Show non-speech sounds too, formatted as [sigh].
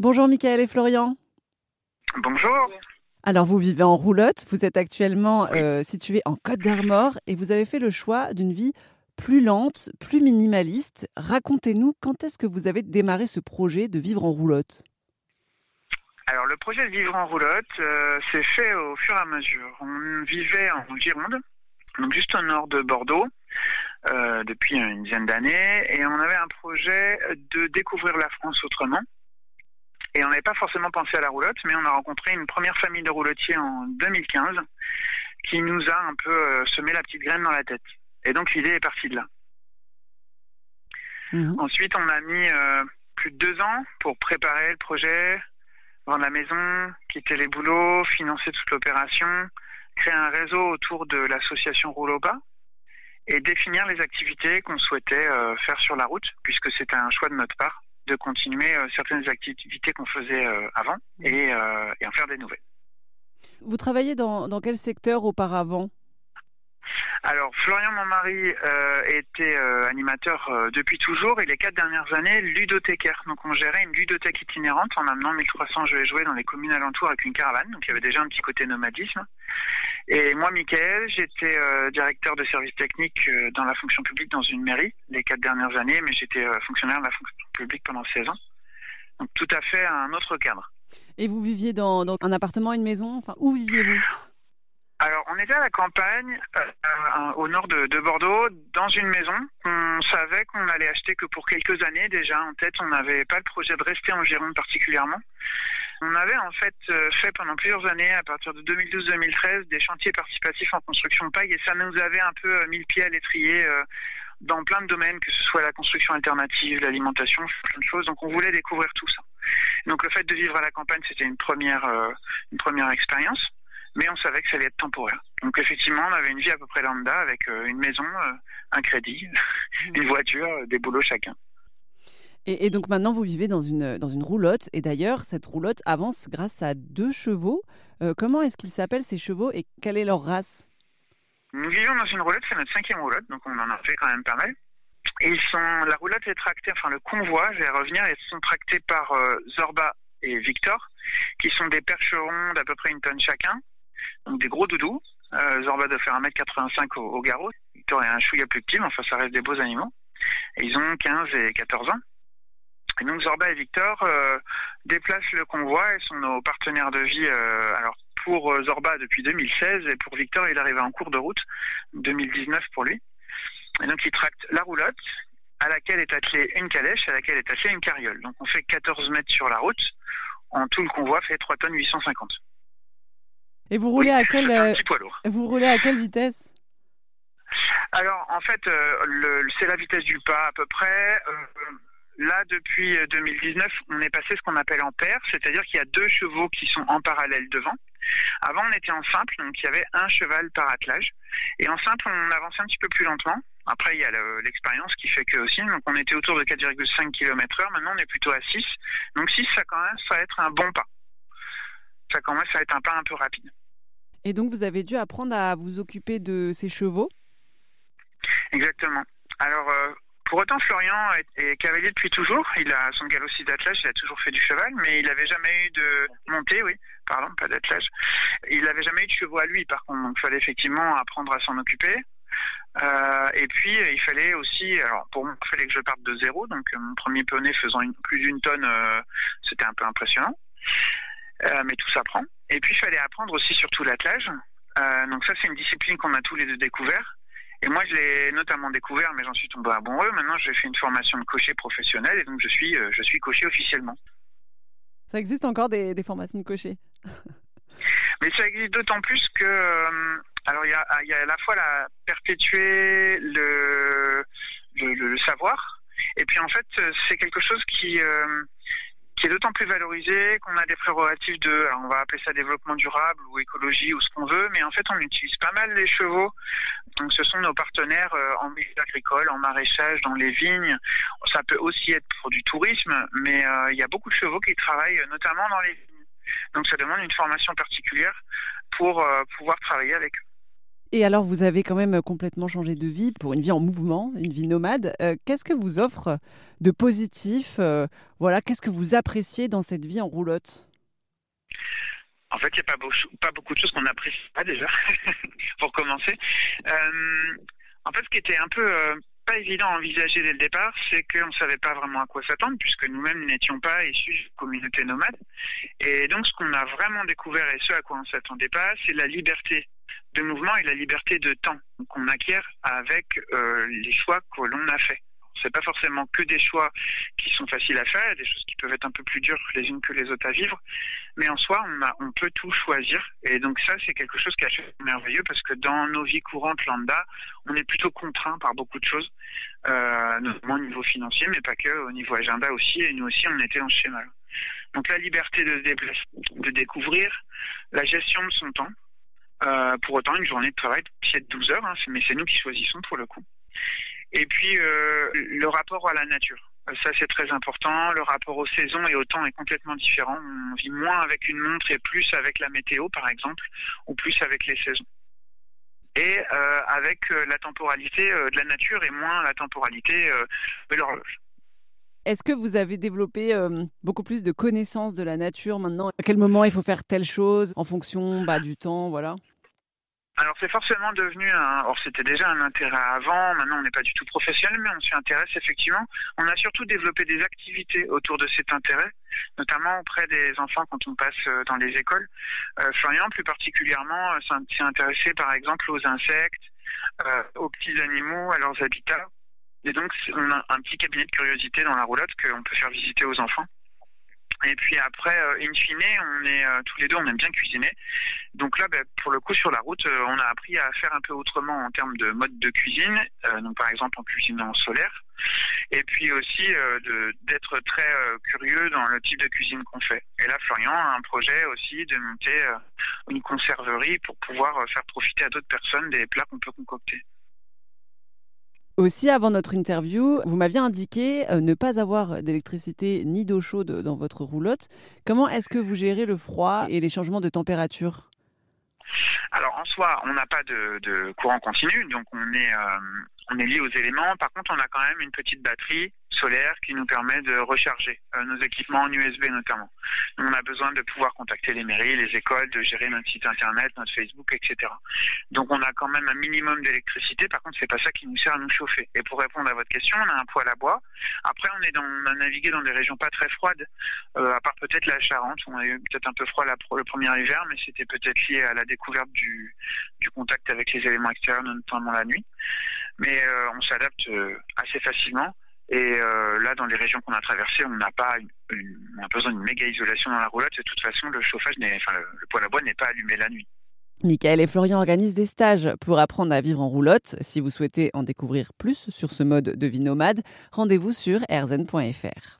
Bonjour Michael et Florian. Bonjour. Alors vous vivez en roulotte, vous êtes actuellement euh, situé en Côte d'Armor et vous avez fait le choix d'une vie plus lente, plus minimaliste. Racontez-nous quand est-ce que vous avez démarré ce projet de vivre en roulotte? Alors le projet de vivre en roulotte euh, s'est fait au fur et à mesure. On vivait en Gironde, donc juste au nord de Bordeaux, euh, depuis une dizaine d'années, et on avait un projet de découvrir la France autrement. Et on n'avait pas forcément pensé à la roulotte, mais on a rencontré une première famille de roulotiers en 2015 qui nous a un peu euh, semé la petite graine dans la tête. Et donc l'idée est partie de là. Mhm. Ensuite, on a mis plus de deux ans pour préparer le projet, vendre la maison, quitter les boulots, financer toute l'opération, créer un réseau autour de l'association Rouloba et définir les activités qu'on souhaitait euh, faire sur la route, puisque c'était un choix de notre part de continuer euh, certaines activités qu'on faisait euh, avant et, en faire des nouvelles. Vous travaillez dans quel secteur auparavant? Alors, Florian, mon mari, euh, était euh, animateur euh, depuis toujours et les quatre dernières années ludothécaire. Donc, on gérait une ludothèque itinérante en amenant 1300 jeux et jouets dans les communes alentours avec une caravane. Donc, il y avait déjà un petit côté nomadisme. Et moi, Michael, j'étais directeur de service technique dans la fonction publique dans une mairie les quatre dernières années, mais j'étais fonctionnaire de la fonction publique pendant 16 ans. Donc, tout à fait un autre cadre. Et vous viviez dans, un appartement, une maison? Enfin, où viviez-vous? On était à la campagne, euh, euh, au nord de, Bordeaux, dans une maison. On savait qu'on allait acheter que pour quelques années déjà. En tête, on n'avait pas le projet de rester en Gironde particulièrement. On avait en fait euh, fait pendant plusieurs années, à partir de 2012-2013, des chantiers participatifs en construction paille et ça nous avait un peu mis le pied à l'étrier dans plein de domaines, que ce soit la construction alternative, l'alimentation, plein de choses. Donc, on voulait découvrir tout ça. Donc, le fait de vivre à la campagne, c'était une première, une première expérience mais on savait que ça allait être temporaire. Donc effectivement, on avait une vie à peu près lambda avec euh, une maison, euh, un crédit, [laughs] une voiture, euh, des boulots chacun. Et, donc maintenant, vous vivez dans une, dans une roulotte. Et d'ailleurs, cette roulotte avance grâce à deux chevaux. comment est-ce qu'ils s'appellent ces chevaux et quelle est leur race? Nous vivons dans une roulotte, c'est notre cinquième roulotte, donc on en a fait quand même pas mal. Et ils sont, la roulotte est tractée, enfin le convoi, je vais revenir, ils sont tractés par Zorba et Victor, qui sont des percherons d'à peu près une tonne chacun, donc des gros doudous. Euh, Zorba doit faire 1m85 au, garrot. Victor est un chouïa plus petit, mais enfin ça reste des beaux animaux. Ils ont 15 et 14 ans. Et donc Zorba et Victor euh, déplacent le convoi et sont nos partenaires de vie. Euh, alors pour Zorba depuis 2016 et pour Victor il arrive en cours de route 2019 pour lui. Et donc il tracte la roulotte à laquelle est attelée une calèche, à laquelle est attelée une carriole. Donc on fait 14 mètres sur la route. En tout le convoi fait 3 tonnes 850. Et vous roulez à quelle euh, vous roulez à quelle vitesse? Alors en fait, euh, c'est la vitesse du pas à peu près. Euh, là, depuis 2019, on est passé ce qu'on appelle en paire, c'est-à-dire qu'il y a deux chevaux qui sont en parallèle devant. Avant, on était en simple, donc il y avait un cheval par attelage. Et en simple, on avançait un petit peu plus lentement. Après, il y a l'expérience qui fait que aussi. Donc, on était autour de 4,5 km/h. Maintenant, on est plutôt à 6. Donc, 6, ça commence à être un bon pas. Ça commence à être un pas un peu rapide. Et donc, vous avez dû apprendre à vous occuper de ces chevaux Exactement. Alors, euh, pour autant, Florian est, cavalier depuis toujours. Il a son galop aussi d'attelage, il a toujours fait du cheval, mais il n'avait jamais eu de montée, oui, pardon, pas d'attelage. Il n'avait jamais eu de chevaux à lui, par contre, donc il fallait effectivement apprendre à s'en occuper. Euh, et puis, il fallait aussi, alors pour moi, il fallait que je parte de zéro, donc mon premier poney faisant plus d'une tonne, euh, c'était un peu impressionnant. Mais tout s'apprend. Et puis, il fallait apprendre aussi surtout l'attelage. Euh, donc ça, c'est une discipline qu'on a tous les deux découvert. Et moi, je l'ai notamment découvert, mais j'en suis tombé amoureux. Maintenant, j'ai fait une formation de cocher professionnel et donc je suis, euh, je suis cocher officiellement. Ça existe encore des, formations de cocher? [laughs] Mais ça existe d'autant plus que, euh, alors il y a, y a, à la fois la perpétuer le, le, le, savoir, et puis en fait, c'est quelque chose qui, qui est d'autant plus valorisé qu'on a des prérogatives de, on va appeler ça développement durable ou écologie ou ce qu'on veut, mais en fait on utilise pas mal les chevaux. Donc ce sont nos partenaires euh, en milieu agricole, en maraîchage, dans les vignes. Ça peut aussi être pour du tourisme, mais euh, il y a beaucoup de chevaux qui travaillent notamment dans les vignes. Donc ça demande une formation particulière pour euh, pouvoir travailler avec eux. Et alors, vous avez quand même complètement changé de vie pour une vie en mouvement, une vie nomade. Qu'est-ce que vous offre de positif Voilà, qu'est-ce que vous appréciez dans cette vie en roulotte? En fait, il n'y a pas, pas, beaucoup de choses qu'on n'apprécie pas déjà, [laughs] pour commencer. en fait, ce qui était un peu pas évident à envisager dès le départ, c'est qu'on ne savait pas vraiment à quoi s'attendre, puisque nous-mêmes n'étions pas issus d'une communauté nomade. Et donc, ce qu'on a vraiment découvert et ce à quoi on ne s'attendait pas, c'est la liberté de mouvement et la liberté de temps qu'on acquiert avec euh, les choix que l'on a faits c'est pas forcément que des choix qui sont faciles à faire, des choses qui peuvent être un peu plus dures les unes que les autres à vivre, mais en soi, on, a, on peut tout choisir. Et donc ça, c'est quelque chose qui est merveilleux parce que dans nos vies courantes lambda, on est plutôt contraint par beaucoup de choses, euh, notamment au niveau financier, mais pas que, au niveau agenda aussi. Et nous aussi, on était en schéma. Donc la liberté de se de découvrir, la gestion de son temps. Euh, pour autant, une journée de travail de 12 heures, hein, mais c'est nous qui choisissons pour le coup. Et puis euh, le rapport à la nature. Ça, c'est très important. Le rapport aux saisons et au temps est complètement différent. On vit moins avec une montre et plus avec la météo, par exemple, ou plus avec les saisons. Et euh, avec euh, la temporalité de la nature et moins la temporalité de l'horloge. Est-ce que vous avez développé beaucoup plus de connaissances de la nature maintenant? À quel moment il faut faire telle chose en fonction bah, du temps, voilà? Alors c'est forcément devenu un. Or c'était déjà un intérêt avant. Maintenant on n'est pas du tout professionnel, mais on s'y intéresse effectivement. On a surtout développé des activités autour de cet intérêt, notamment auprès des enfants quand on passe euh, dans les écoles. Euh, Florian plus particulièrement euh, s'est intéressé par exemple aux insectes, aux petits animaux, à leurs habitats. Et donc on a un petit cabinet de curiosité dans la roulotte qu'on peut faire visiter aux enfants. Et puis après, euh, in fine, on est euh, tous les deux, on aime bien cuisiner. Donc là, ben, pour le coup, sur la route, euh, on a appris à faire un peu autrement en termes de mode de cuisine. donc par exemple en cuisinant solaire. Et puis aussi d'être très curieux dans le type de cuisine qu'on fait. Et là, Florian a un projet aussi de monter une conserverie pour pouvoir faire profiter à d'autres personnes des plats qu'on peut concocter. Aussi, avant notre interview, vous m'aviez indiqué euh, ne pas avoir d'électricité ni d'eau chaude dans votre roulotte. Comment est-ce que vous gérez le froid et les changements de température? Alors en soi, on n'a pas de, courant continu, donc euh, on est lié aux éléments. Par contre, on a quand même une petite batterie solaire qui nous permet de recharger euh, nos équipements en USB notamment. On a besoin de pouvoir contacter les mairies, les écoles, de gérer notre site internet, notre Facebook, etc. Donc on a quand même un minimum d'électricité. Par contre, c'est pas ça qui nous sert à nous chauffer. Et pour répondre à votre question, on a un poêle à bois. Après, on est a navigué dans des régions pas très froides, euh, à part peut-être la Charente. On a eu peut-être un peu froid le premier hiver, mais c'était peut-être lié à la découverte du, du contact avec les éléments extérieurs, notamment la nuit. Mais euh, on s'adapte assez facilement. Et euh, là, dans les régions qu'on a traversées, on n'a pas a besoin d'une méga isolation dans la roulotte. De toute façon, le chauffage, enfin, le, poêle à bois n'est pas allumé la nuit. Michael et Florian organisent des stages pour apprendre à vivre en roulotte. Si vous souhaitez en découvrir plus sur ce mode de vie nomade, rendez-vous sur erzen.fr.